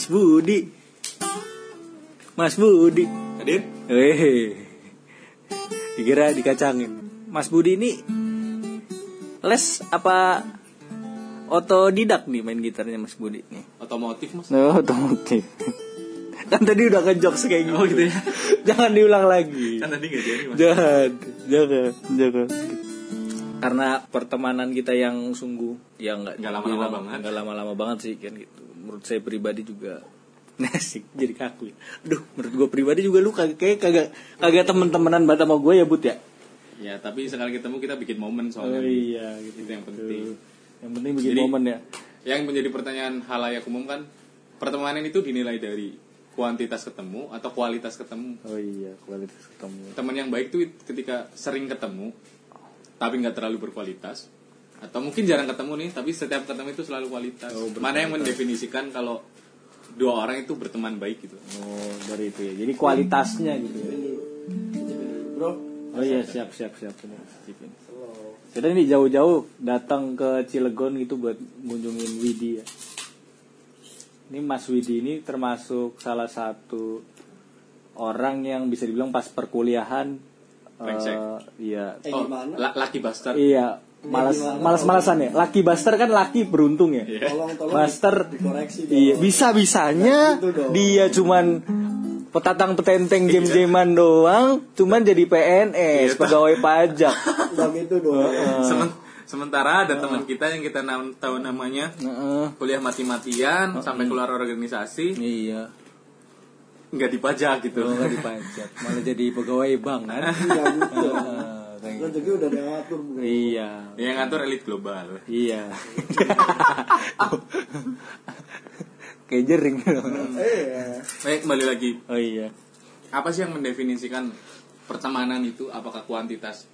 Mas Budi. Mas Budi. Hadir? Weh. Dikira dikacangin. Mas Budi ini les apa otodidak nih main gitarnya Mas Budi nih. Otomotif mas? No, otomotif. kan tadi udah ngejokes kayak gitu. Oh, gitu ya? jangan diulang lagi. Kan tadi nggak jadi mas. Jangan, jangan, jangan. Karena pertemanan kita yang sungguh yang nggak Nggak lama-lama banget. nggak lama-lama banget sih kan gitu. Menurut saya pribadi juga Nasik jadi kaku ya. Aduh, menurut gue pribadi juga lu kayak kagak kagak temen-temenan banget sama gue ya But ya. Ya tapi sekali ketemu kita bikin momen soalnya. Oh iya gitu. Itu yang penting. Yang penting bikin Jadi- momen ya. Yang menjadi pertanyaan halayak umum kan pertemanan itu dinilai dari kuantitas ketemu atau kualitas ketemu. Oh iya, kualitas ketemu. Teman yang baik tuh ketika sering ketemu tapi nggak terlalu berkualitas atau mungkin jarang ketemu nih tapi setiap ketemu itu selalu kualitas. Oh, Mana yang mendefinisikan kalau dua orang itu berteman baik gitu? Oh, dari itu ya. Jadi kualitasnya gitu ya. Bro, Oh iya, siap siap siap. Kita ini jauh-jauh datang ke Cilegon gitu buat ngunjungin Widi ya. Ini Mas Widi ini termasuk salah satu orang yang bisa dibilang pas perkuliahan Brengsek. eh, iya. Eh Oh, gimana? la- Lucky Bastard. iya malas malas malasan ya. Laki buster kan laki beruntung ya. Tolong tolong Buster dikoreksi dong. iya bisa bisanya Gitu dong. dia cuman petatang petenteng game gamean doang cuman jadi PNS pegawai pajak. Bang itu. Semen- sementara ada teman kita yang kita tahu namanya. Heeh. kuliah mati-matian sampai keluar organisasi. Iya nggak dipajak gitu. kalau nggak dipajak malah jadi pegawai bank kan Iya gitu. Heeh, kayak gitu. Rezeki udah diatur, Bro. iya Yang ngatur elit global. iya kayak jering Eh, Baik, kembali lagi. oh iya Apa sih yang mendefinisikan pertemanan itu? Apakah kuantitas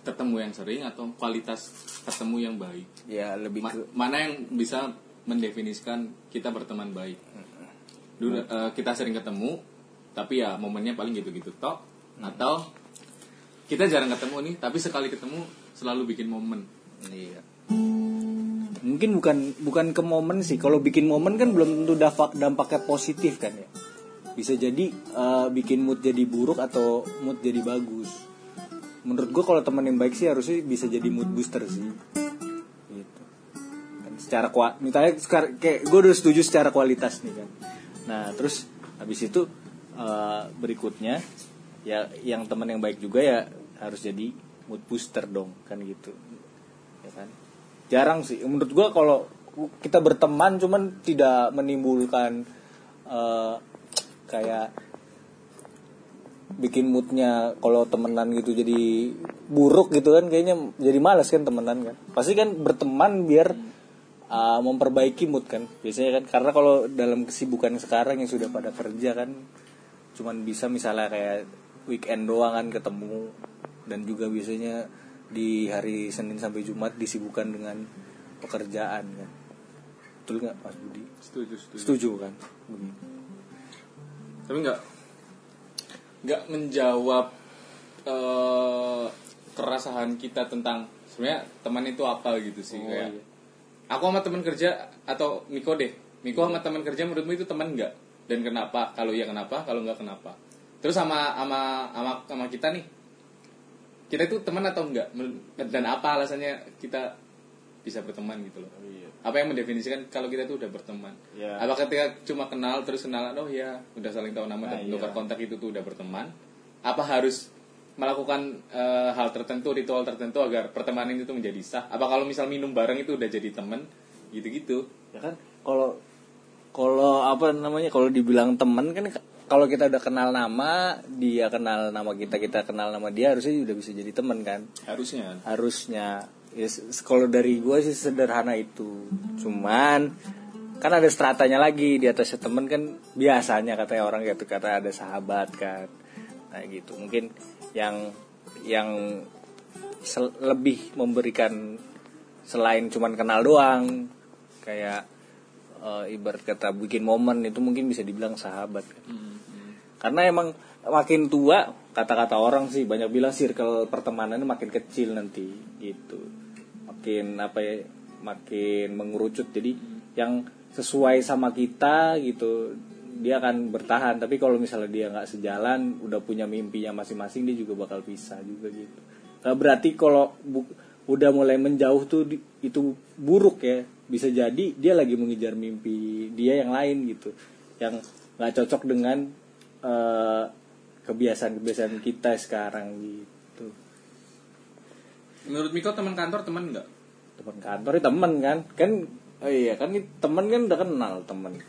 ketemu yang sering atau kualitas ketemu yang baik? ya lebih Ma- ke mana yang bisa mendefinisikan kita berteman baik? Dulu eh, kita sering ketemu, tapi ya momennya paling gitu-gitu tok. Atau kita jarang ketemu nih, tapi sekali ketemu selalu bikin momen. Iya. Mungkin bukan bukan ke momen sih. Kalau bikin momen kan belum tentu dampak dampaknya positif kan ya. Bisa jadi eh, bikin mood jadi buruk atau mood jadi bagus. Menurut gue kalau teman yang baik sih harusnya bisa jadi mood booster sih. Gitu. Kan secara kuat, misalnya kayak gue udah setuju secara kualitas nih kan. Nah terus habis itu eh, berikutnya ya yang teman yang baik juga ya harus jadi mood booster dong kan gitu. Ya kan? Jarang sih. Menurut gua kalau kita berteman cuman tidak menimbulkan eh, kayak bikin moodnya kalau temenan gitu jadi buruk gitu kan kayaknya jadi malas kan temenan kan. Pasti kan berteman biar uh, memperbaiki mood kan. Biasanya kan karena kalau dalam kesibukan sekarang yang sudah pada kerja kan cuman bisa misalnya kayak weekend doang kan ketemu. Dan juga biasanya di hari Senin sampai Jumat disibukkan dengan pekerjaan kan. Betul nggak Mas Budi? Setuju, setuju. setuju kan? Begitu tapi nggak nggak menjawab eh, keresahan kita tentang sebenarnya teman itu apa gitu sih Oh, kayak iya. Aku sama teman kerja atau Miko deh. Miko sama teman kerja menurutmu itu teman nggak? Dan kenapa? Kalau iya kenapa? Kalau nggak kenapa? Terus sama sama sama sama kita nih. Kita itu teman atau enggak dan apa alasannya kita bisa berteman gitu loh? Apa yang mendefinisikan kalau kita tuh udah berteman? Ya. apa ketika cuma kenal terus kenalan oh ya udah saling tahu nama Nah, dan iya. tukar kontak itu tuh udah berteman? Apa harus melakukan eh, hal tertentu ritual tertentu agar pertemanan itu menjadi sah. Apa kalau misal minum bareng itu udah jadi temen? Gitu-gitu. Ya kan? Kalau kalau apa namanya kalau dibilang teman kan kalau kita udah kenal nama dia kenal nama kita kita kenal nama dia harusnya udah bisa jadi teman kan? Harusnya. Harusnya. Ya kalau dari gue sih sederhana itu. Cuman kan ada stratanya lagi di atasnya temen kan biasanya katanya orang gitu kata ada sahabat kan. Nah gitu. Mungkin yang yang lebih memberikan selain cuman kenal doang kayak eh, ibarat kata bikin momen itu mungkin bisa dibilang sahabat. Kan karena emang makin tua kata-kata orang sih banyak bilang circle pertemanannya makin kecil nanti gitu. Makin apa ya makin mengerucut. Jadi yang sesuai sama kita gitu dia akan bertahan. Tapi kalau misalnya dia nggak sejalan udah punya mimpinya masing-masing dia juga bakal pisah juga gitu. Nah, berarti kalau bu- udah mulai menjauh tuh di- itu buruk ya. Bisa jadi dia lagi mengejar mimpi dia yang lain gitu. Yang nggak cocok dengan eh, kebiasaan-kebiasaan kita sekarang gitu. Menurut Miko teman kantor teman nggak? teman kantor ya teman kan. Kan oh iya kan teman kan udah kenal teman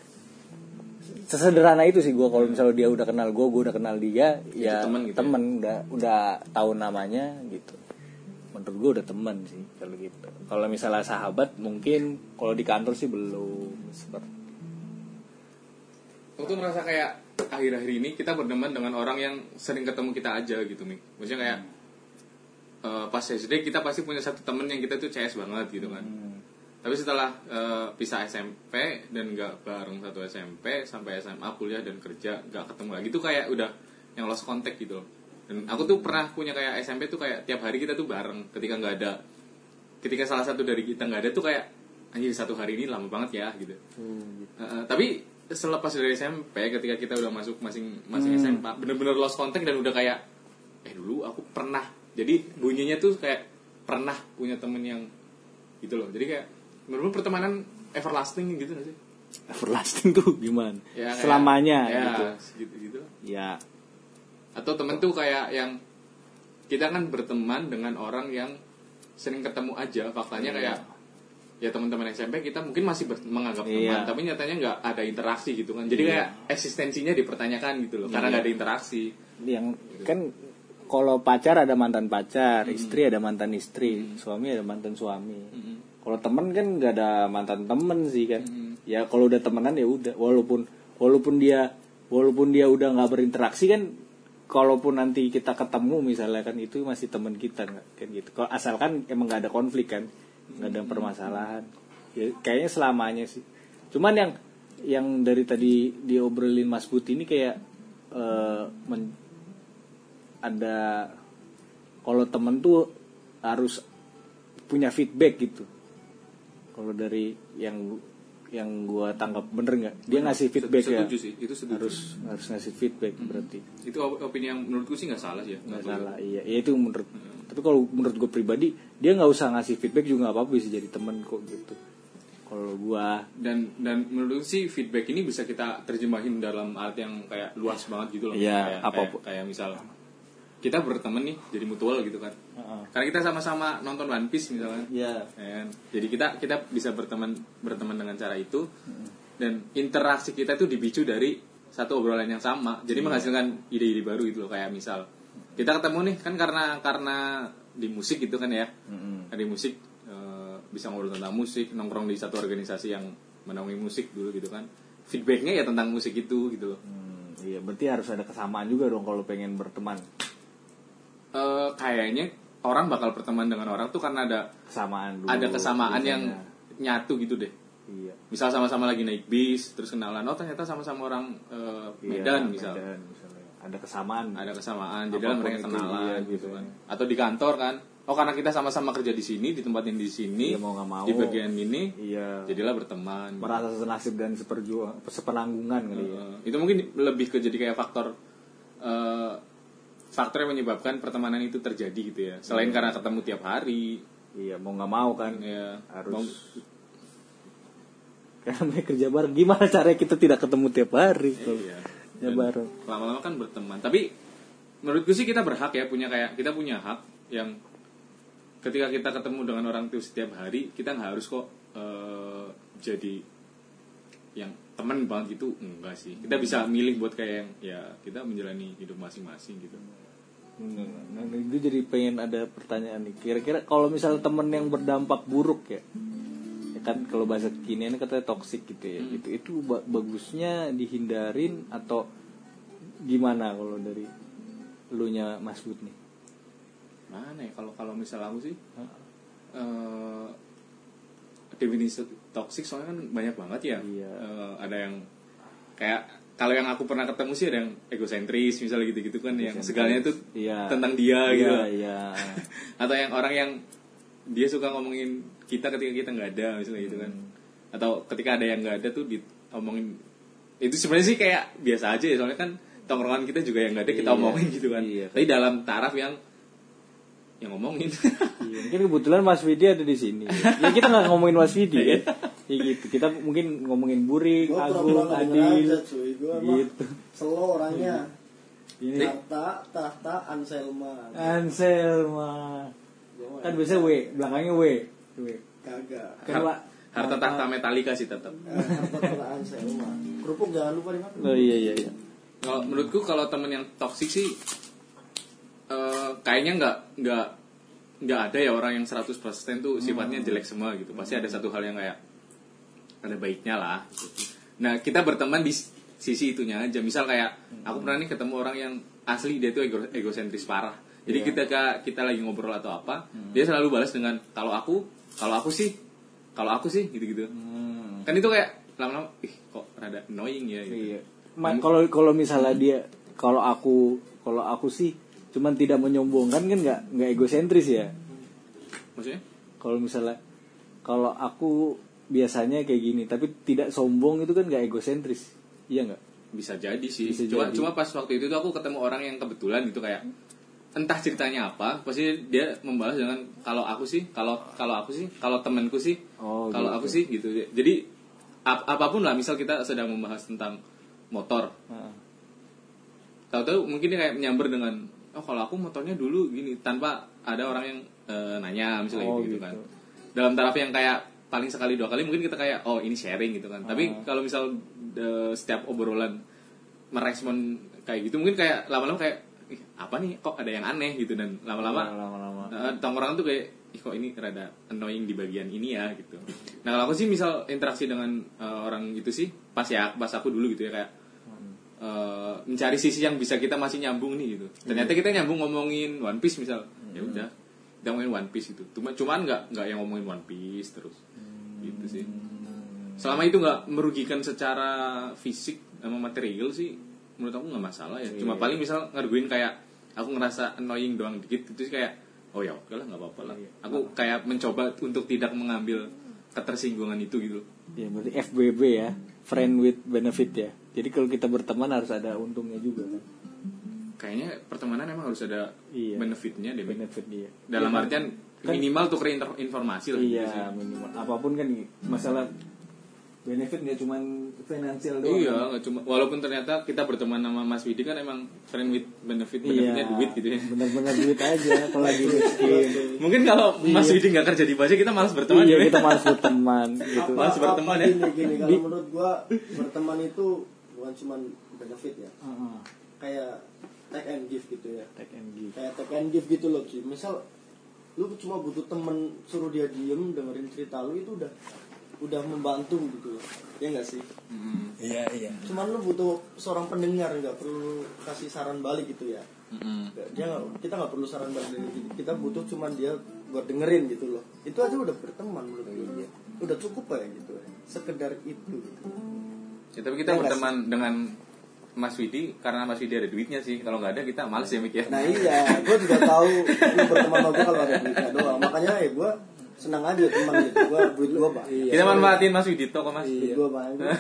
sesederhana itu sih gue kalau misalnya dia udah kenal gue gue udah kenal dia ya temen gitu ya? temen udah udah tahu namanya gitu menurut gue udah teman sih kalau gitu kalau misalnya sahabat mungkin kalau di kantor sih belum seperti Aku tuh merasa kayak akhir-akhir ini kita berteman dengan orang yang sering ketemu kita aja gitu Mik. Maksudnya kayak eh, pas SD kita pasti punya satu temen yang kita tuh CS banget gitu kan. Tapi setelah eh, pisah SMP dan nggak bareng satu SMP sampai SMA kuliah dan kerja nggak ketemu lagi tuh kayak udah yang lost contact gitu loh. Dan aku tuh pernah punya kayak SMP tuh kayak tiap hari kita tuh bareng ketika nggak ada ketika salah satu dari kita nggak ada tuh kayak anjir satu hari ini lama banget ya gitu. Uh, uh, tapi selepas dari SMP ketika kita udah masuk masing masing SMA bener-bener lost contact dan udah kayak eh dulu aku pernah jadi bunyinya tuh kayak pernah punya temen yang gitu loh jadi kayak menurut pertemanan everlasting gitu gak sih? Everlasting tuh gimana? Ya, kayak- selamanya ya gitu. gitu gitu ya. Atau temen tuh kayak yang kita kan berteman dengan orang yang sering ketemu aja faktanya Iya. kayak ya teman-teman SMP kita mungkin masih ber- menganggap Iya. teman tapi nyatanya nggak ada interaksi gitu kan. Jadi Iya. kayak eksistensinya dipertanyakan gitu loh karena Iya. nggak ada interaksi. Yang kan kalau pacar ada mantan pacar, istri ada mantan istri, suami ada mantan suami. Kalau temen kan nggak ada mantan temen sih kan. Ya kalau udah temenan ya udah, walaupun walaupun dia walaupun dia udah nggak berinteraksi kan, kalaupun nanti kita ketemu misalnya kan itu masih temen kita kan gitu. Kalau asalkan emang nggak ada konflik kan, nggak ada permasalahan. Ya kayaknya selamanya sih. Cuman yang yang dari tadi diobrolin Mas Putih ini kayak eh, men- ada kalau temen tuh harus punya feedback gitu kalau dari yang yang gua tangkap bener nggak? Dia ngasih feedback ya? setuju sih itu setuju. Harus harus ngasih feedback berarti. Itu op- opini yang menurutku sih nggak salah sih ya nggak salah iya. Ya itu menurut tapi kalau menurut gue pribadi dia nggak usah ngasih feedback juga nggak apa-apa bisa jadi temen kok gitu. Kalau gua. Dan dan menurutku sih feedback ini bisa kita terjemahin dalam arti yang kayak luas banget gitu loh. Iya, kayak, apa pun. kayak, kayak misal kita berteman nih jadi mutual gitu kan karena kita sama-sama nonton One Piece misalnya ya Ya kan? Jadi kita kita bisa berteman berteman dengan cara itu dan interaksi kita itu dipicu dari satu obrolan yang sama. Jadi menghasilkan ide-ide baru gitu loh kayak misal kita ketemu nih kan karena karena di musik gitu kan ya. Di musik eh, bisa ngobrol tentang musik, nongkrong di satu organisasi yang menaungi musik dulu gitu kan. Feedbacknya ya tentang musik itu gitu loh. Hmm, iya berarti harus ada kesamaan juga dong kalau pengen berteman Eh, kayaknya orang bakal berteman dengan orang tuh karena ada kesamaan dulu ada kesamaan yang biasanya. nyatu gitu deh. iya misal sama-sama lagi naik bis terus kenalan oh ternyata sama-sama orang eh, Medan Iya, misal Medan, misalnya. ada kesamaan ada kesamaan jadi mereka kenalan iya, gitu gitu kan ya. atau di kantor kan oh karena kita sama-sama kerja di sini di tempat yang di sini Iya, mau nggak mau. di bagian ini iya jadilah berteman merasa senasib dan seperjuang sepenanggungan kali ya Eh, itu mungkin lebih ke jadi kayak faktor eh, faktor yang menyebabkan pertemanan itu terjadi gitu ya. Selain karena ketemu tiap hari. Iya mau nggak mau kan. Ya harus mau- karena mereka kerja bareng. Gimana caranya kita tidak ketemu tiap hari kalau Iya. kerja bareng. lama-lama kan berteman. Tapi menurutku sih kita berhak ya punya kayak kita punya hak yang ketika kita ketemu dengan orang itu setiap hari kita nggak harus kok eh, jadi yang teman banget gitu. Enggak sih. Kita bisa milih buat kayak yang ya kita menjalani hidup masing-masing gitu Nah, gue jadi pengen ada pertanyaan nih. Kira-kira kalau misalnya temen yang berdampak buruk ya, ya kan kalau bahasa kekinian katanya toksik gitu ya. Itu itu ba- bagusnya dihindarin atau gimana kalau dari lu nya Mas Bud nih? mana ya kalau kalau misal aku sih eh definisi toxic soalnya kan banyak banget ya Iya. Eh, ada yang kayak kalau yang aku pernah ketemu sih ada yang egosentris misalnya gitu-gitu kan yang segalanya itu Iya. tentang dia Iya, gitu Iya. atau yang orang yang dia suka ngomongin kita ketika kita nggak ada misalnya gitu kan atau ketika ada yang nggak ada tuh diomongin itu sebenarnya sih kayak biasa aja ya soalnya kan tongkrongan kita juga yang nggak ada kita Iya. omongin gitu kan Iya. tapi dalam taraf yang yang ngomongin Iya, mungkin kebetulan Mas Widi ada di sini. Ya kita nggak ngomongin Mas Widi kan. Ya gitu. Kita mungkin ngomongin Burik, Gue Agung, Adil. aja cuy. Emang Gitu. slow orangnya. Ini Harta, tahta, Anselma. Anselma. Gua Kan biasa W, belakangnya W. W. Kagak. Kan harta tahta metalika sih tetap Eh, Harta, tahta, Anselma. Kerupuk jangan lupa dimakan. Oh iya iya iya. kalau menurutku kalau temen yang toksik sih eh, kayaknya nggak nggak nggak ada ya orang yang 100% tuh sifatnya jelek semua gitu pasti ada satu hal yang kayak ada baiknya lah gitu. nah kita berteman di sisi itunya aja misal kayak aku pernah nih ketemu orang yang asli dia tuh ego, egosentris parah jadi Iya. ketika kita lagi ngobrol atau apa dia selalu balas dengan kalau aku kalau aku sih kalau aku sih gitu gitu Hmm. kan itu kayak lama-lama ih kok rada annoying ya gitu. Iya. Kalau kalau misalnya dia kalau aku kalau aku sih cuman tidak menyombongkan kan nggak nggak egosentris ya. maksudnya Kalau misalnya kalau aku biasanya kayak gini tapi tidak sombong itu kan nggak egosentris. Iya nggak? bisa jadi sih Bisa cuma jadi. cuma pas waktu itu tuh aku ketemu orang yang kebetulan gitu kayak entah ceritanya apa pasti dia membalas dengan kalau aku sih kalau kalau aku sih kalau temanku sih Oh, kalau gitu. aku sih gitu jadi ap- apa pun lah misal kita sedang membahas tentang motor Heeh. tahu-tahu mungkin dia kayak menyamber dengan oh kalau aku motornya dulu gini tanpa ada orang yang eh, nanya misalnya Oh, gitu, gitu. kan dalam taraf yang kayak paling sekali dua kali mungkin kita kayak oh ini sharing gitu kan. Tapi Ah. kalau misal eh, setiap obrolan merespon kayak gitu mungkin kayak lama-lama kayak Ih, apa nih? Kok ada yang aneh? gitu dan lama-lama lama-lama. eh, tongkrongan tuh kayak Ih, kok ini rada annoying di bagian ini ya? gitu. Nah kalau aku sih misal interaksi dengan eh, orang itu sih pas ya pas aku dulu gitu ya kayak eh, mencari sisi yang bisa kita masih nyambung nih gitu. Ternyata kita nyambung ngomongin One Piece misal, ya udah kita ngomongin One Piece itu. Cuma cuman nggak nggak yang ngomongin One Piece terus, gitu sih. Selama itu nggak merugikan secara fisik sama material sih, menurut aku nggak masalah ya. Cuma paling misal ngarguin kayak aku ngerasa annoying doang dikit itu sih kayak oh ya oke lah nggak apa-apa lah. Aku kayak mencoba untuk tidak mengambil ketersinggungan itu gitu. Ya berarti FBB ya, friend with benefit ya. Jadi kalau kita berteman harus ada untungnya juga kan. Kayaknya pertemanan emang harus ada Iya. benefitnya deh. Benefit dia. dalam Iya, artian Kan- minimal tuker informasi lah gitu sih. Iya, minimal. Apa pun kan masalah benefit nggak cuman finansial doang. iya kan? nggak cuma walaupun ternyata kita berteman sama Mas Widi kan emang friend with benefit Iya. benefitnya duit gitu ya Bener-bener duit aja kalau lagi miskin. mungkin kalau Mas Widi nggak kerja di Baja kita malas berteman iya, ya kita malas berteman gitu. Apa? Mas berteman ya? Gini, gini, kalau menurut gua berteman itu bukan cuma benefit ya. Heeh. Kayak take and give gitu ya. Take and give. Kayak take and give gitu loh. Misal lu cuma butuh temen suruh dia diem dengerin cerita lu itu udah udah membantu gitu ya nggak sih Mm-mm. Iya, iya. cuman lu butuh seorang pendengar nggak perlu kasih saran balik gitu ya. Nggak- dia nggak kita nggak perlu saran balik dari kita. kita butuh cuman dia buat dengerin gitu loh itu aja udah berteman menurut gue udah cukup ya gitu sekedar itu gitu. ya, tapi kita Ya, berteman dengan Mas Widi karena Mas Widi ada duitnya sih kalau nggak ada kita males ya mikir nah iya gue juga tahu berteman sama gue kalau ada duitnya doang makanya ya gue senang aja teman gitu gue duit gue banyak kita manfaatin Mas Widi toko Mas duit gue banyak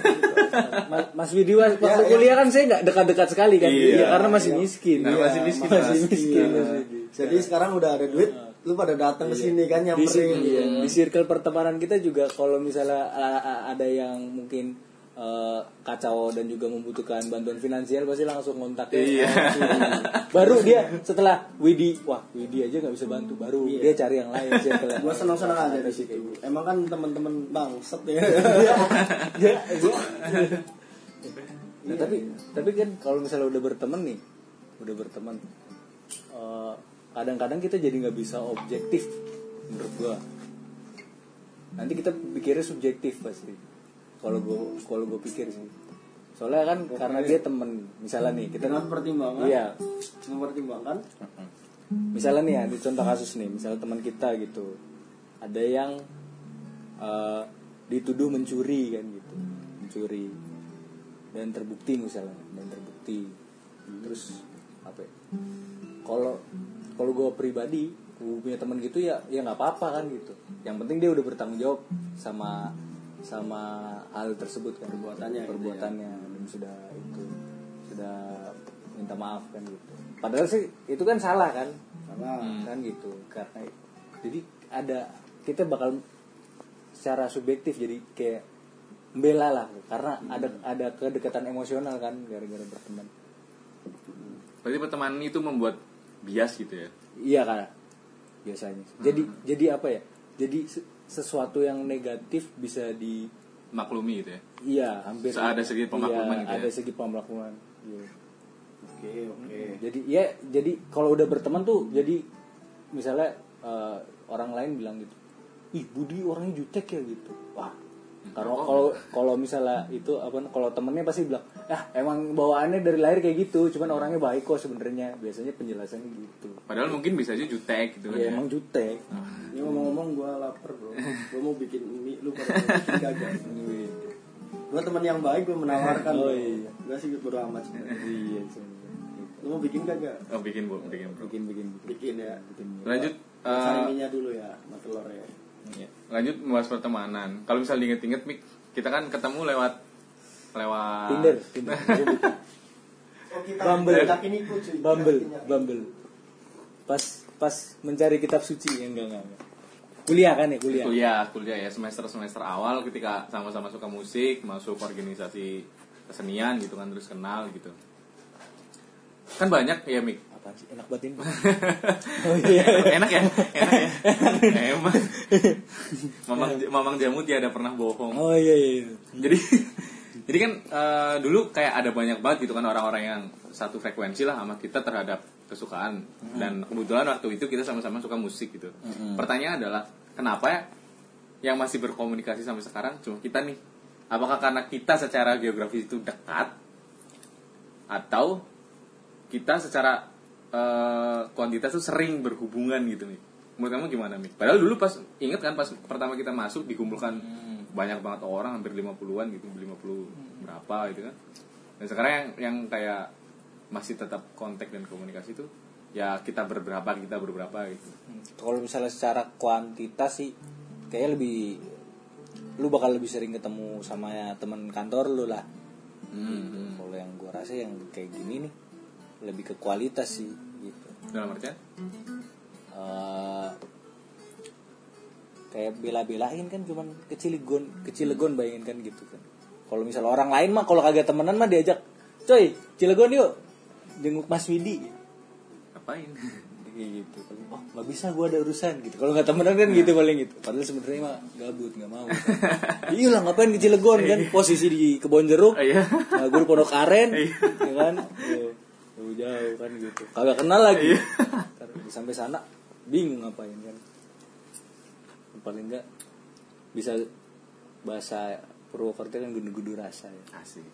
Mas, Mas Widi waktu Ya, ya. kuliah kan saya nggak dekat-dekat sekali kan. Iya. Iya, karena masih miskin. Karena Iya, masih miskin, Masih Mas. miskin. Iya. Mas Widi. jadi sekarang udah ada duit lu pada datang ke sini kan di, nyamperin iya, di circle pertemanan kita juga kalau misalnya ada yang mungkin eh, kacau dan juga membutuhkan bantuan finansial pasti langsung kontak Iya. baru dia setelah Widi wah Widi aja nggak bisa bantu. Baru dia cari yang lain yang gue senang senang aja di situ. emang kan teman-teman bangset ya. Ya, gua- Nah, tapi tapi kan kalau misalnya udah berteman nih udah berteman eh, kadang-kadang kita jadi nggak bisa objektif menurut gua. Nanti kita pikirnya subjektif pasti kalau gua kalau gua pikir sih. Soalnya kan karena dia temen misalnya nih kita dengan pertimbangan iya. mempertimbangkan. Misalnya nih ya di contoh kasus nih misalnya teman kita gitu. Ada yang eh, dituduh mencuri kan gitu mencuri. Dan terbukti misalnya dan terbukti. Terus apa ya, kalau kalau gue pribadi gue punya teman gitu ya ya nggak apa-apa kan gitu. Yang penting dia udah bertanggung jawab sama sama hal tersebut kan Perbuatannya gitu ya. perbuatannya dan sudah itu sudah minta maaf kan gitu. Padahal sih itu kan salah kan? Salah. Kan gitu. Karena jadi ada kita bakal secara subjektif jadi kayak bela lah. Karena ada ada kedekatan emosional kan gara-gara berteman. Berarti pertemanan itu membuat bias gitu ya? Iya kan biasanya. Jadi jadi apa ya? Jadi sesuatu yang negatif bisa di maklumi gitu ya iya hampir Ada segi pemakluman iya, gitu ya? ada segi pemakluman iya. oke oke jadi ya jadi kalau udah berteman tuh jadi misalnya eh, orang lain bilang gitu ih Budi orangnya jutek ya gitu wah kalau kalau kalau misalnya itu apa kalau temennya pasti bilang ya emang bawaannya dari lahir kayak gitu cuman orangnya baik kok sebenarnya. Biasanya penjelasannya gitu. Padahal mungkin bisa aja jutek gitu kan ya ya. emang jutek. Ini ngomong-ngomong gue lapar bro. Gue mau bikin mie lu pada bikin kagak gue teman yang baik gue menawarkan. Oh, bro. iya. gue sih bodo amat iya sebenarnya. lu mau bikin kagak oh bikin bu. Bikin bro. Bikin bikin bikin. Bikin ya. Bikin lanjut cari eh, minyak dulu ya sama telurnya Iya. Lanjut membahas pertemanan. Kalau misal diinget-inget, Mik, kita kan ketemu lewat lewat. Tinder Tinder. Buka. oh kita Bumble. laki niku cuy. Bumble Bumble. Pas pas mencari kitab suci. Ya enggak enggak, kuliah kan ya kuliah? Kuliah, kuliah ya. Semester semester awal ketika sama-sama suka musik, masuk organisasi kesenian gitu kan terus kenal gitu. Kan banyak ya, Mik. apa sih? Enak banget ini. Oh iya. Enak ya, enak ya. Emang. Mamang Mamang Jamu tiada pernah bohong. oh iya iya. Jadi jadi kan eh, dulu kayak ada banyak banget gitu kan orang-orang yang satu frekuensi lah sama kita terhadap kesukaan. Dan kebetulan waktu itu kita sama-sama suka musik gitu. Pertanyaan adalah kenapa ya yang masih berkomunikasi sampai sekarang cuma kita nih? Apakah karena kita secara geografis itu dekat atau kita secara eh, kuantitas tuh sering berhubungan gitu nih? Menurut kamu gimana nih? Padahal dulu pas inget kan pas pertama kita masuk dikumpulkan banyak banget orang hampir 50-an gitu 50 berapa gitu kan. Dan sekarang yang yang kayak masih tetap kontak dan komunikasi itu ya kita berberapa kita berberapa gitu. Kalau misalnya secara kuantitas sih kayaknya lebih lu bakal lebih sering ketemu sama ya teman kantor lu lah. Hmm. kalau yang gua rasa yang kayak gini nih lebih ke kualitas sih gitu. Dalam artian? Eh, kayak bela-belain kan cuman keciligon kecilegon bayangin kan gitu kan. Kalau misalnya orang lain mah kalau kagak temenan mah diajak coy cilegon yuk jenguk Mas Widi. Ngapain? Kayak gitu. Oh nggak bisa gua ada urusan gitu. Kalau nggak temenan kan gitu paling gitu. Padahal sebenarnya mah gabut nggak mau. Kan. iya lah ngapain ke Cilegon kan? Posisi di kebon jeruk iya. nah, gue pondok aren ya kan? Iya. jauh jauh kan gitu. Kagak kenal lagi. Sampai sana bingung ngapain kan paling enggak bisa bahasa Purwokerto kan gundu-gundu rasa ya. Asik.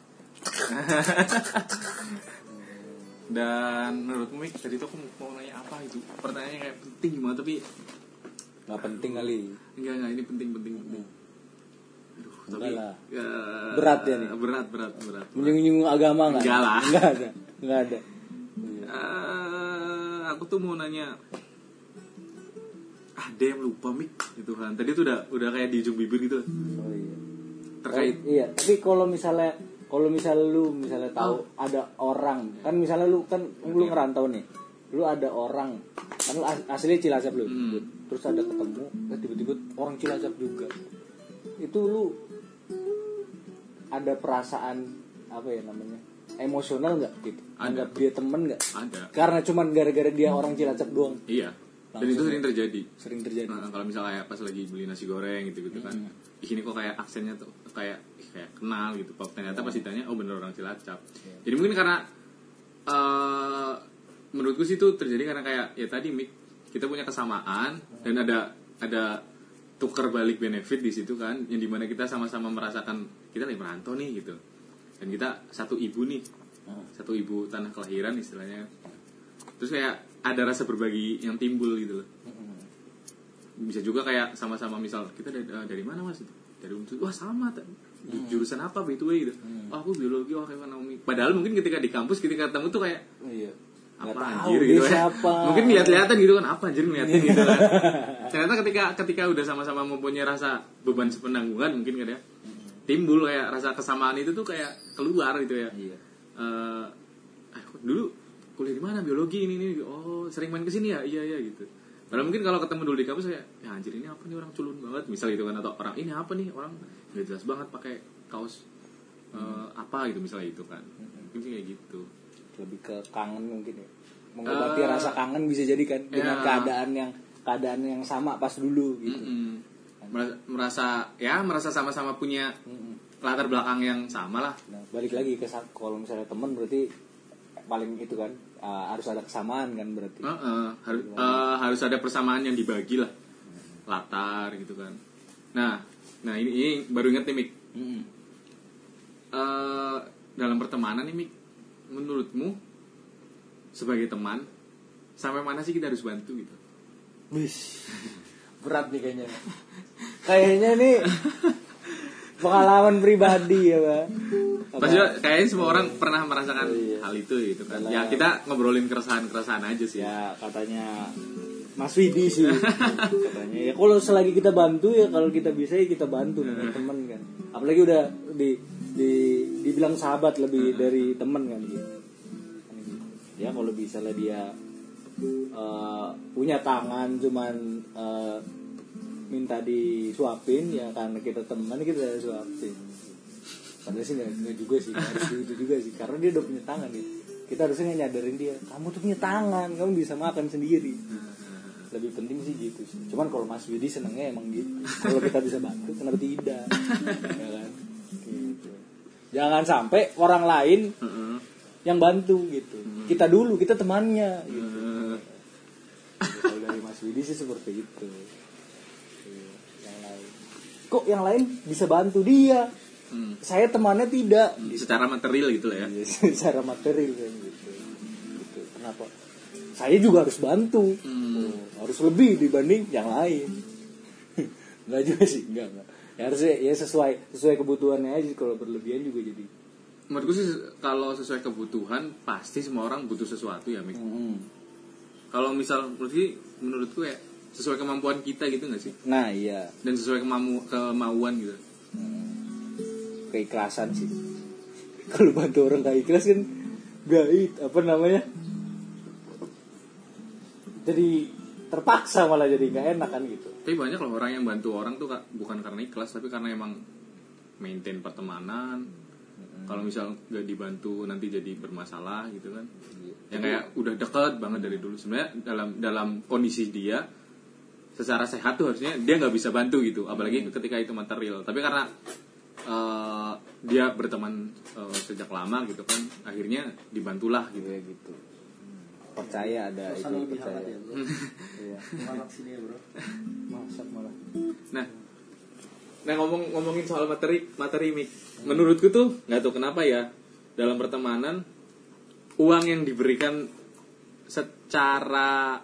Dan menurutmu Mik, tadi tuh aku mau nanya apa itu? Pertanyaannya kayak penting banget tapi nggak penting kali. Enggak enggak ini penting penting penting. Aduh, tapi Enggak lah. ya, Berat ya nih? berat berat berat. Menyinggung agama nggak? Enggak lah. nggak ada nggak ada. Eh, aku tuh mau nanya ah yang lupa mik gitu kan. Tadi tuh udah udah kayak di ujung bibir gitu. Oh iya. Terkait. Oh, iya. Tapi kalau misalnya kalau misalnya lu misalnya tahu Oh. ada orang kan misalnya lu kan lu ngerantau nih. Lu ada orang kan lu as- asli Cilacap lu. Hmm. terus ada ketemu eh, tiba-tiba orang Cilacap juga. Itu lu ada perasaan apa ya namanya emosional nggak? Gitu. Ada. anggap dia temen nggak? Ada. Karena cuman gara-gara dia orang Cilacap doang. Iya dan itu sering terjadi. sering terjadi. Nah, kalau misalnya pas lagi beli nasi goreng gitu gitu kan ih ini kok kayak aksennya tuh kayak kayak kenal gitu. Ternyata pas ditanya oh bener orang Cilacap. Jadi mungkin karena eh menurutku sih itu terjadi karena kayak ya tadi Mik kita punya kesamaan dan ada ada tuker balik benefit di situ kan yang di mana kita sama-sama merasakan kita lagi merantau nih gitu. Dan kita satu ibu nih. Satu ibu tanah kelahiran istilahnya. Terus kayak ada rasa berbagi yang timbul gitu loh. Bisa juga kayak sama-sama misal kita dari, eh, dari mana mas? Dari Unsur wah sama ju- jurusan apa by the way gitu. Oh, aku biologi oh ekonomi padahal mungkin ketika di kampus ketika ketemu tuh kayak Oh, iya. Apa anjir gitu kan. siapa. mungkin lihat-lihatan gitu kan apa anjir ngeliatin gitu kan. Ternyata ketika ketika udah sama-sama mempunyai rasa beban sepenanggungan mungkin kan ya timbul kayak rasa kesamaan itu tuh kayak keluar gitu ya. Iya. eh, kok dulu kuliah di mana? Biologi ini ini. Oh sering main ke sini ya? Iya iya gitu. Padahal mungkin kalau ketemu dulu di kampus kayak ya anjir ini apa nih? Orang culun banget. Misal gitu kan atau orang ini apa nih? Orang nggak jelas banget pakai kaos eh, apa gitu misalnya itu kan. Mungkin sih kayak gitu. Lebih ke kangen mungkin ya. Mengobati Eh, rasa kangen bisa jadi kan dengan ya. keadaan yang keadaan yang sama pas dulu gitu. Mm-mm. merasa, merasa ya merasa sama-sama punya Mm-mm. latar belakang yang sama lah. Nah, balik lagi ke kalau misalnya teman berarti paling itu kan uh, harus ada kesamaan kan berarti? Heeh, harus eh, harus ada persamaan yang dibagi lah. Latar gitu kan. Nah nah ini, ini baru inget nih Mik. Mm-mm. Eh, dalam pertemanan nih Mik menurutmu sebagai teman sampai mana sih kita harus bantu gitu? Wis. berat nih kayaknya. Kayaknya nih pengalaman pribadi ya pak Apa? Pasti kayaknya semua orang pernah merasakan Iya. hal itu gitu kan. Dalam- Ya kita ngobrolin keresahan-keresahan aja sih. ya katanya Mas Widi sih katanya ya kalau selagi kita bantu ya kalau kita bisa ya kita bantu nih teman kan apalagi udah di di dibilang sahabat lebih dari teman kan gitu ya kalau bisa lah dia eh, punya tangan cuman eh, minta disuapin ya karena kita teman kita suapin padahal sih nggak juga sih harus gitu juga sih. Karena dia udah punya tangan gitu kita harusnya nyadarin dia kamu tuh punya tangan kamu bisa makan sendiri. Lebih penting sih gitu sih. Cuman kalau Mas Widi senengnya emang gitu. Kalau kita bisa bantu kenapa tidak? Ya kan? Gitu. jangan sampai orang lain yang bantu gitu. Kita dulu kita temannya gitu. Kalau dari Mas Widi sih seperti itu. Iya, yang lain. Kok yang lain bisa bantu dia hmm. saya temannya tidak Secara material gitu lah ya. Iya, secara material kan gitu. gitu. Kenapa? Saya juga harus bantu. Hmm. Oh, harus lebih dibanding yang lain. Enggak juga sih, enggak, enggak. Ya harusnya ya sesuai sesuai kebutuhannya aja kalau berlebihan juga jadi. Menurutku sih kalau sesuai kebutuhan pasti semua orang butuh sesuatu ya, Mik. Mm-mm. Kalau misal menurutku menurutku ya sesuai kemampuan kita gitu nggak sih? Nah, iya. Dan sesuai kemamu, kemauan gitu. Keikhlasan sih. Kalau bantu orang gak ikhlas kan gait apa namanya? Jadi terpaksa malah jadi nggak enak kan gitu. Tapi banyak loh orang yang bantu orang tuh Kak, bukan karena ikhlas tapi karena emang maintain pertemanan. Kalau misal nggak dibantu nanti jadi bermasalah gitu kan. Yang kayak udah deket banget dari dulu. Sebenarnya dalam dalam kondisi dia secara sehat tuh harusnya dia nggak bisa bantu gitu. Apalagi ketika itu material. Tapi karena eh, dia berteman eh, sejak lama gitu kan, akhirnya dibantulah gitu. Ya gitu. Percaya ada itu Suasana lebih percaya. ya bro Iya. sini ya bro Masak malah. Nah, nah ngomong ngomongin soal materi materi mik, menurutku tuh nggak tahu kenapa ya dalam pertemanan uang yang diberikan secara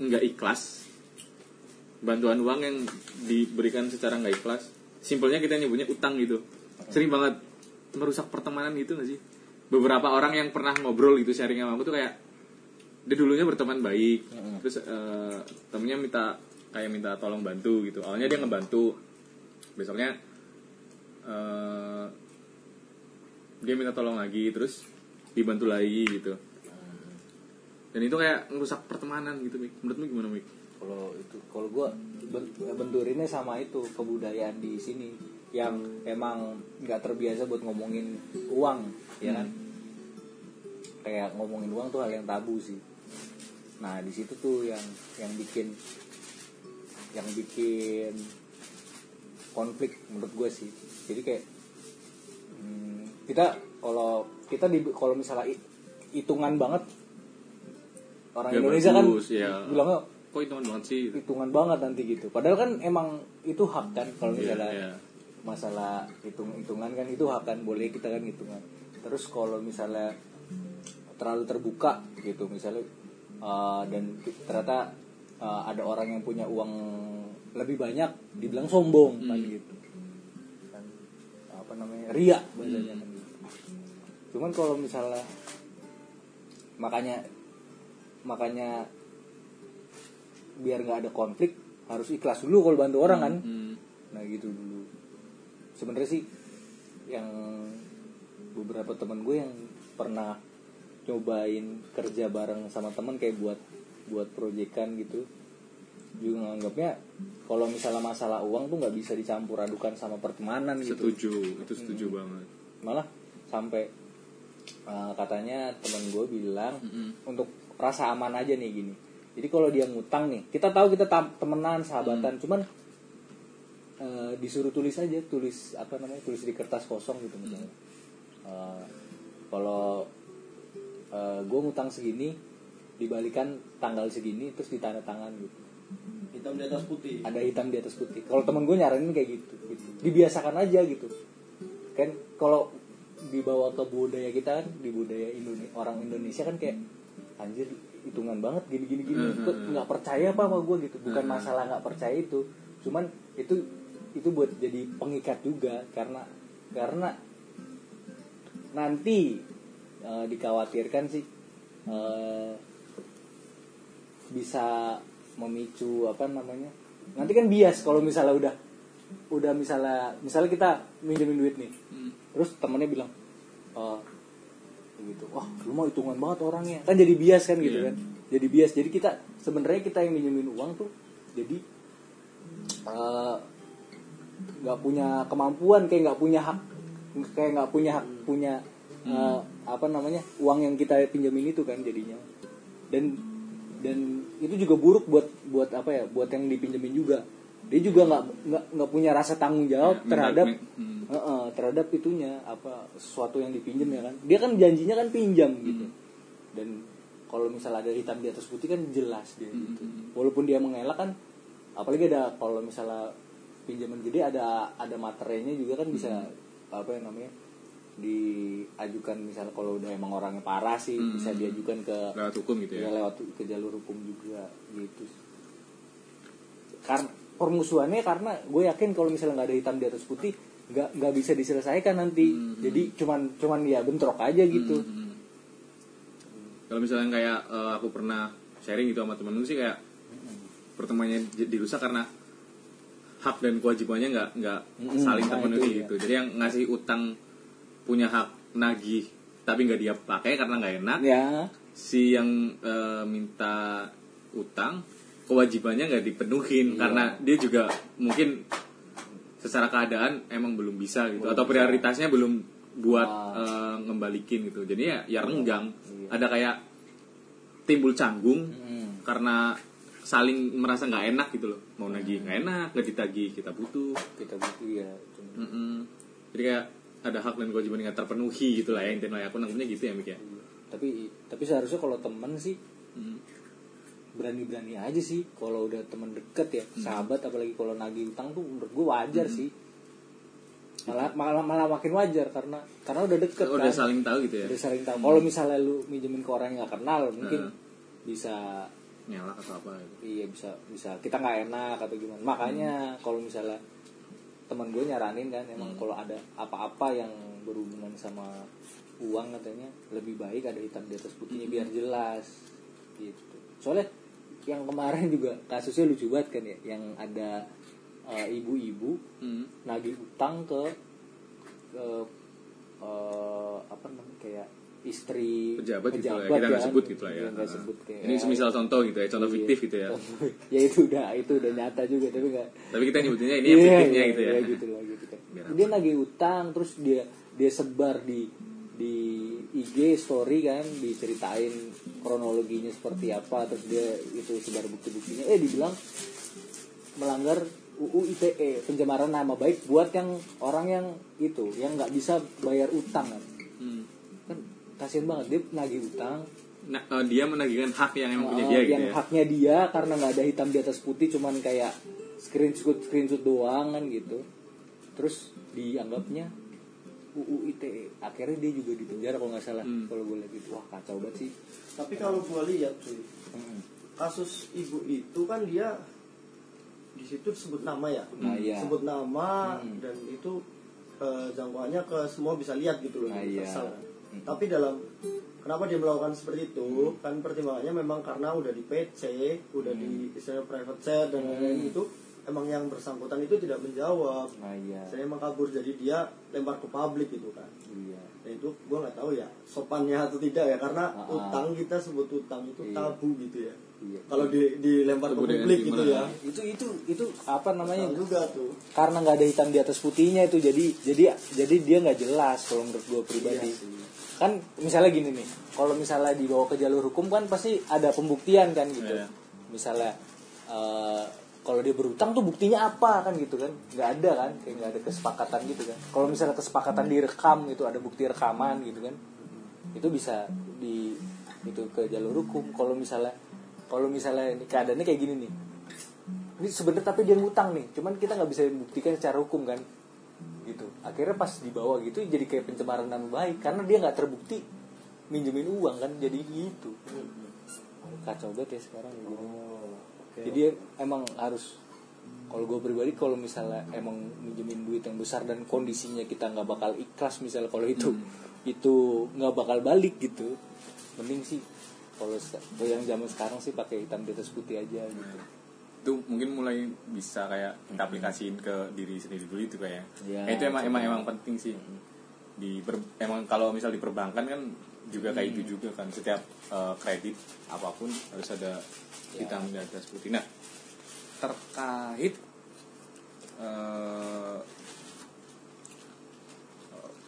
nggak ikhlas, bantuan uang yang diberikan secara nggak ikhlas, simpelnya kita nyebutnya utang gitu, sering banget merusak pertemanan gitu nggak sih? Beberapa orang yang pernah ngobrol gitu sharing sama aku tuh kayak dia dulunya berteman baik terus eh, temennya minta kayak minta tolong bantu gitu awalnya dia ngebantu besoknya eh, dia minta tolong lagi terus dibantu lagi gitu dan itu kayak ngerusak pertemanan gitu Mik. menurutmu gimana Mik? Kalau itu kalau gua ben- benturinnya sama itu kebudayaan di sini yang emang nggak terbiasa buat ngomongin uang ya kan? Kayak ngomongin uang tuh hal yang tabu sih. Nah di situ tuh yang yang bikin yang bikin konflik menurut gue sih. Jadi kayak hmm, kita kalau kita di kalau misalnya hi- hitungan banget orang Ya, Indonesia bagus, kan ya. bilangnya kok hitungan banget sih. Hitungan banget nanti gitu. Padahal kan emang itu hak kan kalau Iya, misalnya iya. masalah hitung hitungan kan itu hak kan boleh kita kan hitungan. Terus kalau misalnya terlalu terbuka gitu misalnya uh, dan ternyata uh, ada orang yang punya uang lebih banyak dibilang sombong kan Hmm. gitu. Kan apa namanya ria bahasanya kan gitu. Cuman kalau misalnya makanya makanya biar nggak ada konflik harus ikhlas dulu kalau bantu orang kan Hmm. nah gitu dulu sebenarnya sih yang beberapa teman gue yang pernah cobain kerja bareng sama teman kayak buat buat proyekan gitu juga nganggapnya kalau misalnya masalah uang tuh nggak bisa dicampur adukan sama pertemanan gitu Setuju, itu setuju banget. malah sampai uh, katanya teman gue bilang Mm-mm. untuk rasa aman aja nih gini jadi kalau dia ngutang nih kita tahu kita temenan sahabatan cuman uh, disuruh tulis aja tulis apa namanya tulis di kertas kosong gitu misalnya. Uh, kalau gue ngutang segini dibalikan tanggal segini terus ditanda tangan gitu. Hitam di atas putih. Ada hitam di atas putih. Kalau temen gue nyaranin kayak gitu, gitu. Dibiasakan aja gitu. Kan kalau dibawa ke budaya kita kan di budaya Indonesia orang Indonesia kan kayak anjir hitungan banget gini gini gini. Hmm, Kok hmm, nggak percaya apa sama gue gitu. Bukan Hmm. masalah nggak percaya itu. Cuman itu itu buat jadi pengikat juga. Karena karena nanti eh, dikhawatirkan sih eh, bisa memicu apa namanya. Nanti kan bias kalau misalnya udah udah misalnya misalnya kita minjemin duit nih. Hmm. terus temennya bilang eh gitu wah lu mau hitungan banget orangnya. Kan jadi bias kan gitu Iya. kan. Jadi bias. Jadi kita sebenarnya kita yang minjemin uang tuh jadi eh, nggak punya kemampuan kayak nggak punya hak kayak nggak punya hak punya eh, apa namanya uang yang kita pinjemin itu kan jadinya. Dan dan itu juga buruk buat buat apa ya buat yang dipinjemin juga dia juga nggak nggak punya rasa tanggung jawab Ya, terhadap hmm. Heeh, terhadap itunya apa sesuatu yang dipinjam ya kan? Dia kan janjinya kan pinjam gitu. Dan kalau misalnya ada hitam di atas putih kan jelas dia gitu. Walaupun dia mengelak kan apalagi ada kalau misalnya pinjaman gede ada ada materainya juga kan bisa apa yang namanya diajukan. Misalnya kalau udah emang orangnya parah sih Hmm. bisa diajukan ke Lewat hukum gitu ya? Ya. lewat ke jalur hukum juga gitu karena permusuhannya karena gue yakin kalau misalnya nggak ada hitam di atas putih nggak nggak bisa diselesaikan nanti Hmm. jadi cuman cuman ya bentrok aja gitu Hmm. Kalau misalnya kayak eh, aku pernah sharing gitu sama temen sih kayak pertemuannya j- dirusak karena hak dan kewajibannya nggak nggak Mm-mm, saling nah terpenuhi itu, gitu. Jadi yang ngasih utang punya hak nagih tapi nggak dia pakai karena nggak enak. ya Si yang eh, minta utang kewajibannya nggak dipenuhin Iya. karena dia juga mungkin secara keadaan emang belum bisa gitu atau prioritasnya belum buat Ah. eh, ngembalikin gitu jadi ya ya renggang Iya. ada kayak timbul canggung Mm. karena saling merasa nggak enak gitu loh mau nagih nggak enak nggak ditagih kita butuh kita butuh ya cuman- Mm-mm. jadi kayak ada hak dan kewajiban yang nggak terpenuhi gitu lah ya intinya aku nangkepnya gitu ya Mik ya tapi tapi seharusnya kalau temen sih Mm. Berani-berani aja sih kalau udah temen deket ya Hmm. sahabat apalagi kalau nagih utang tuh menurut gue wajar sih. Malah malah malah makin wajar karena karena udah deket udah kan. saling tahu gitu ya? Udah saling tahu. Kalau misalnya lu minjemin ke orang yang nggak kenal mungkin Hmm. bisa nyalak atau apa gitu. Iya bisa bisa. Kita nggak enak atau gimana. Makanya kalau misalnya teman gue nyaranin kan emang kalau ada apa-apa yang berhubungan sama uang katanya lebih baik ada hitam di atas putihnya biar jelas. Gitu. Soalnya yang kemarin juga kasusnya lucu banget kan ya yang ada eh, ibu-ibu Mm. nagih utang ke ke eh, apa namanya kayak istri pejabat, gitu lah ya. kita nggak kan. sebut gitu lah ya Iya, Ah. sebut kayak ini semisal contoh gitu ya contoh Iya. fiktif gitu ya ya itu udah itu udah nyata juga tapi nggak tapi kita nyebutinnya ini yang Iya, fiktifnya iya, gitu ya iya, gitu lah gitu kan Biar dia nagih utang terus dia dia sebar di di IG story kan diceritain kronologinya seperti apa terus dia itu sebar bukti-buktinya. Eh dibilang melanggar UU ITE pencemaran nama baik buat yang orang yang itu yang nggak bisa bayar utang kan. Hmm. kan kasian banget dia nagih utang. Nah eh, dia menagihkan hak yang emang punya Uh, dia gitu yang ya? haknya dia karena nggak ada hitam di atas putih cuman kayak screenshot screenshot doang kan gitu. Terus dianggapnya UU ITE akhirnya dia juga di penjara kalau nggak salah Hmm. kalau gue lihat itu wah kacau banget sih tapi kalau gua lihat cuy Mm-mm. kasus ibu itu kan dia di situ sebut nama ya Nah, iya. sebut nama Hmm. dan itu eh, jangkauannya ke semua bisa lihat gitu loh Nah, di iya. Kan. tapi dalam kenapa dia melakukan seperti itu kan pertimbangannya memang karena udah di PC udah di istilah private chat dan lain-lain itu emang yang bersangkutan itu tidak menjawab nah iya saya emang kabur jadi dia lempar ke publik gitu kan iya dan itu gue nggak tahu ya sopannya atau tidak ya karena Ah, ah. utang kita sebut utang itu Iya. tabu gitu ya Iya. kalau di dilempar ke publik gimana? gitu ya itu itu itu apa namanya Utang juga tuh karena nggak ada hitam di atas putihnya itu jadi jadi jadi dia nggak jelas kalau menurut gue pribadi Iya sih. kan misalnya gini nih kalau misalnya dibawa ke jalur hukum kan pasti ada pembuktian kan gitu Iya. misalnya eh, kalau dia berutang tuh buktinya apa kan gitu kan? Nggak ada kan? Kayak nggak ada kesepakatan gitu kan? Kalau misalnya kesepakatan direkam itu ada bukti rekaman gitu kan? Itu bisa di itu ke jalur hukum. Kalau misalnya kalau misalnya ini keadaannya kayak gini nih. Ini sebenarnya tapi dia ngutang nih. Cuman kita nggak bisa buktikan secara hukum kan? Gitu. Akhirnya pas dibawa gitu jadi kayak pencemaran nama baik. Karena dia nggak terbukti minjemin uang kan? Jadi gitu. Kacau banget ya sekarang. Ya gini. jadi emang harus kalau gue pribadi kalau misalnya emang minjemin duit yang besar dan kondisinya kita nggak bakal ikhlas misalnya kalau itu itu nggak bakal balik gitu. Mending sih kalau yang zaman sekarang sih pakai hitam di atas putih aja gitu. Itu mungkin mulai bisa kayak kita aplikasiin ke diri sendiri dulu itu kayak Ya, itu emang emang emang penting sih. Di per- emang kalau misal di perbankan kan juga kayak itu juga kan. Setiap eh, kredit apa pun harus ada hitam di atas putih. Nah terkait eh,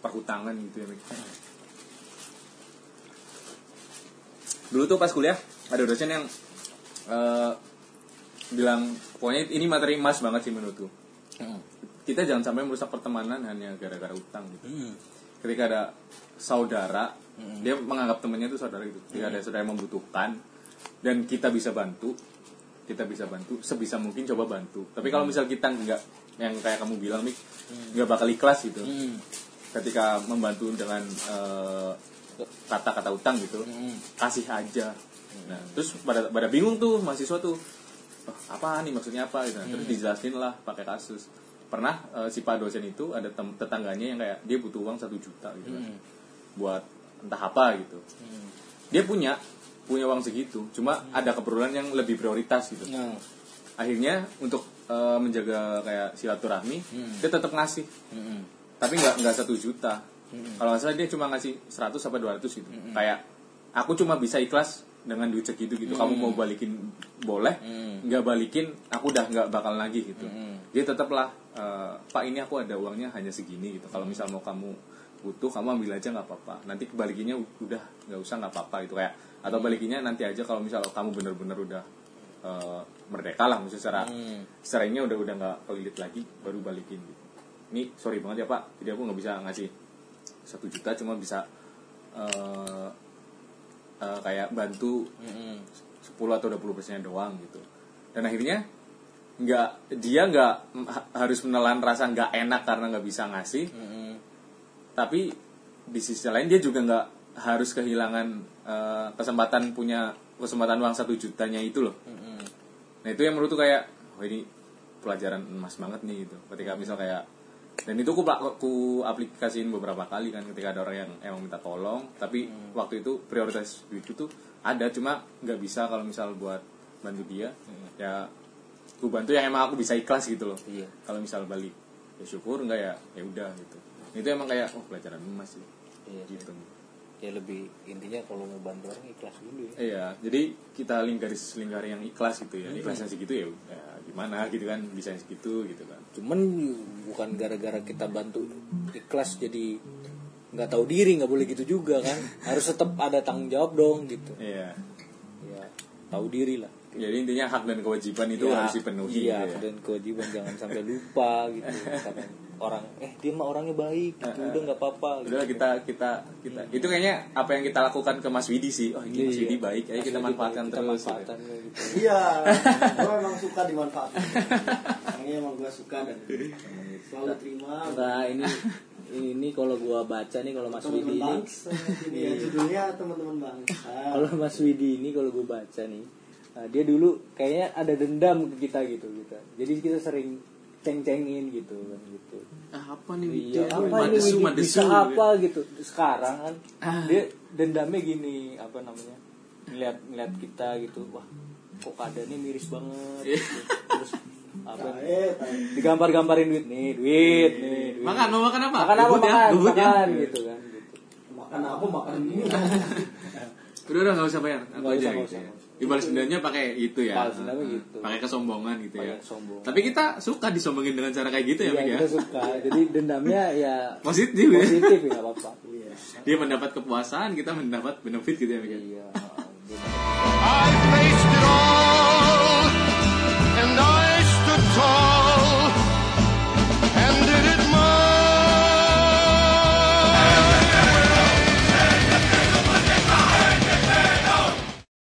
perhutangan gitu ya Mik. dulu tuh pas kuliah ada dosen yang eh, bilang pokoknya ini materi emas banget sih menurutku. Kita jangan sampai merusak pertemanan hanya gara-gara utang gitu ketika ada saudara dia menganggap temennya itu saudara gitu. Ketika ada saudara yang membutuhkan dan kita bisa bantu kita bisa bantu sebisa mungkin coba bantu. Tapi kalau misal kita nggak yang kayak kamu bilang Mik nggak bakal ikhlas gitu. Ketika membantu dengan eh, kata-kata utang gitu kasih aja. Nah terus pada pada bingung tuh mahasiswa tuh "Oh, apa nih maksudnya apa? Gitu. Nah, terus dijelasin lah pakai kasus pernah eh, si pak dosen itu ada tem- tetangganya yang kayak dia butuh uang satu juta gitu kan. Buat entah apa gitu. Dia punya punya uang segitu cuma ada keperluan yang lebih prioritas gitu. Nah akhirnya untuk eh, menjaga kayak silaturahmi dia tetap ngasih. Tapi nggak nggak satu juta. Kalau nggak salah dia cuma ngasih 100 sampai 200 gitu. Kayak aku cuma bisa ikhlas dengan duit segitu gitu. Kamu mau balikin boleh. Nggak balikin aku udah nggak bakal lagi gitu. Dia tetaplah eh, pak ini aku ada uangnya hanya segini gitu. Kalau misal mau kamu butuh kamu ambil aja nggak apa-apa. Nanti kebalikinnya udah nggak usah nggak apa-apa gitu. Kayak atau balikinnya nanti aja kalau misal kamu bener-bener udah eh, merdeka lah maksudnya secara secara ini udah udah nggak kelilit lagi baru balikin gitu. Ini sorry banget ya pak. Jadi aku nggak bisa ngasih satu juta cuma bisa eh, eh, kayak bantu 10 atau 20 persennya doang gitu. Dan akhirnya nggak dia nggak ha- harus menelan rasa nggak enak karena nggak bisa ngasih. Tapi di sisi lain dia juga nggak harus kehilangan eh, kesempatan punya kesempatan uang satu jutanya itu loh. Nah itu yang menurutku kayak oh ini pelajaran emas banget nih gitu. Ketika misal kayak dan itu aku, aku aplikasiin beberapa kali kan ketika ada orang yang emang minta tolong. Tapi waktu itu prioritas duit itu tuh ada cuma nggak bisa kalau misal buat bantu dia ya aku bantu yang emang aku bisa ikhlas gitu loh. Iya. kalau misal balik ya syukur enggak ya? Ya udah gitu. Itu emang kayak oh pelajaran emas sih. Iya, gitu ya lebih intinya kalau mau bantu orang ikhlas dulu ya. Iya jadi kita lingkaris lingkari yang ikhlas gitu ya. Ikhlasnya segitu ya, ya gimana gitu kan bisa segitu gitu kan. Cuman bukan gara-gara kita bantu ikhlas jadi nggak tahu diri nggak boleh gitu juga kan. Harus tetap ada tanggung jawab dong gitu. Iya. Ya tahu diri lah. Jadi intinya hak dan kewajiban itu Ya, harus dipenuhi iya gitu ya. dan kewajiban jangan sampai lupa gitu. karena orang eh dia mah orangnya baik gitu udah nggak apa-apa gitu. Udah kita kita kita itu kayaknya apa yang kita lakukan ke Mas Widi sih. Oh ini Mas Iya. Widi baik, ayo kita manfaatkan kita terus. manfaatkan gitu. iya gue emang suka dimanfaatkan ini emang gue suka dan selalu terima nah ini ini, ini kalau gua baca nih kalau Mas Widi bangsa ini ya judulnya teman-teman bangsa kalau Mas Widi ini kalau gue baca nih nah, dia dulu kayaknya ada dendam ke kita gitu gitu jadi kita sering ceng-cengin gitu kan gitu Ah, apa nih Iya, Widi? apa ini Madesu, bisa gitu. apa gitu sekarang kan Ah. dia dendamnya gini apa namanya ngeliat ngeliat kita gitu wah kok keadaannya miris banget Iya. gitu. terus apa nih, Eh, tai. digambar-gambarin duit nih duit nih duit. Makan, mau makan apa? makan apa Bubut ya, makan ya. makan gitu kan gitu makan apa makan ini Udah udah nggak usah bayar. Apa Nggak aja usah, gitu. usah, di balas dendamnya pakai itu ya. Balas dendamnya gitu. Pakai kesombongan gitu Pake ya. Kesombongan. Tapi kita suka disombongin dengan cara kayak gitu ya, iya, ya kita ya? suka. Jadi dendamnya ya positif. Positif ya, ya apa-apa. Iya. Dia mendapat kepuasan, kita mendapat benefit gitu ya, Mik. Ya? Iya. I faced it all and I stood tall.